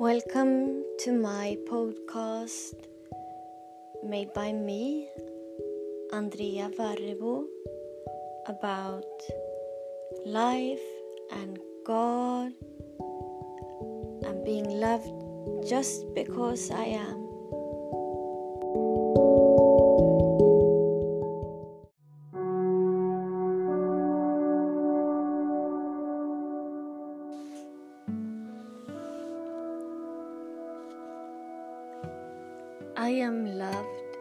Welcome to my podcast made by me, Andrea Varrebo, about life and God and being loved just because I am. I am loved.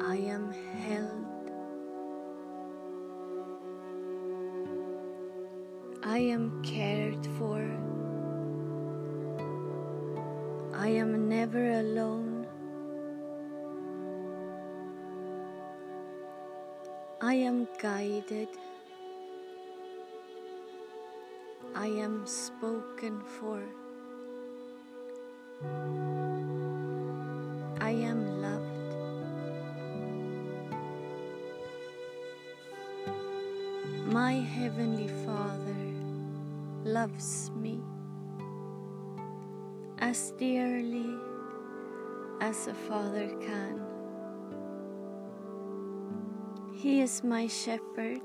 I am held. I am cared for. I am never alone. I am guided. I am spoken for. I am loved. My Heavenly Father loves me as dearly as a father can. He is my shepherd,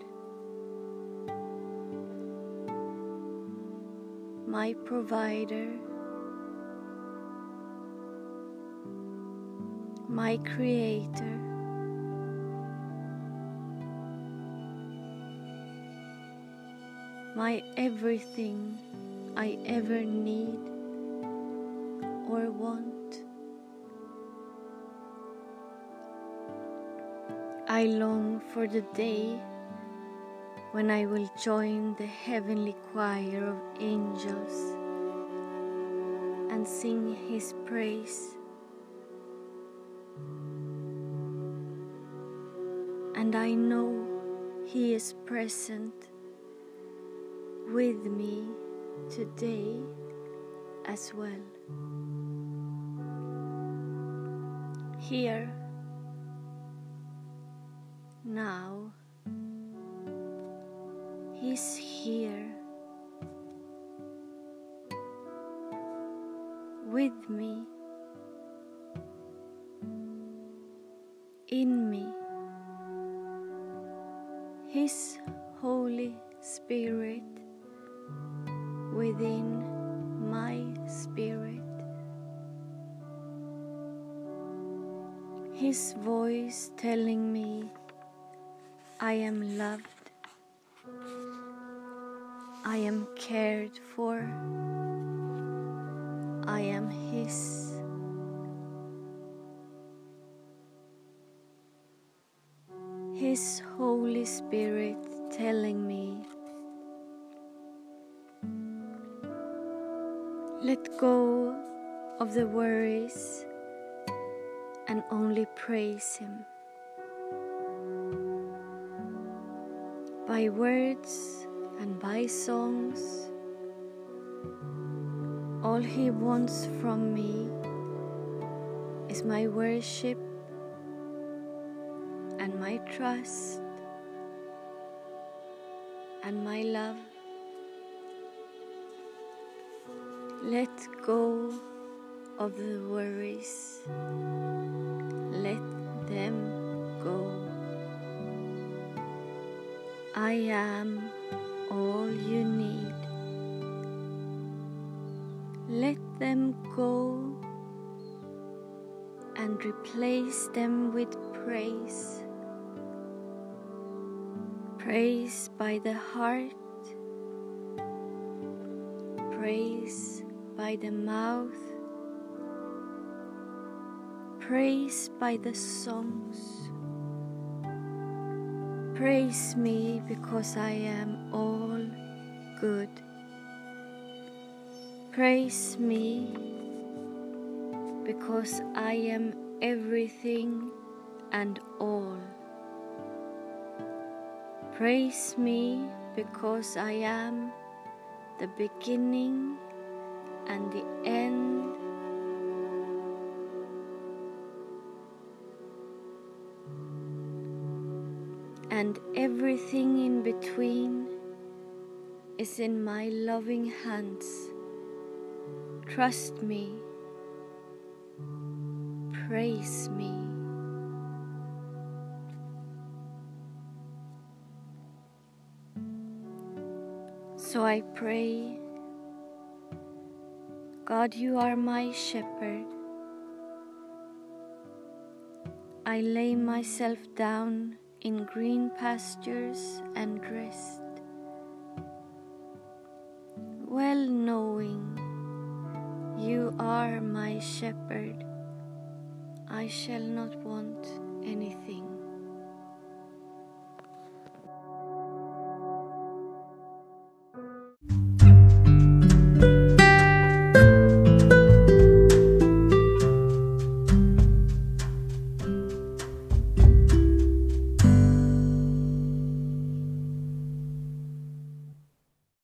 my provider. My Creator. My everything I ever need or want. I long for the day when I will join the heavenly choir of angels and sing His praise. And I know He is present with me today as well. Here, now, He's here with me, in me. His Holy Spirit within my spirit. His voice telling me I am loved, I am cared for, I am His. His Holy Spirit telling me, let go of the worries and only praise Him. By words and by songs, all He wants from me is my worship my trust and my love. Let go of the worries. Let them go. I am all you need. Let them go and replace them with praise praise by the heart, praise by the mouth, praise by the songs. Praise me because I am all good. Praise me because I am everything and all. Praise me because I am the beginning and the end. And everything in between is in my loving hands. Trust me, praise me. So I pray, God, you are my shepherd. I lay myself down in green pastures and rest, well knowing you are my shepherd, I shall not want.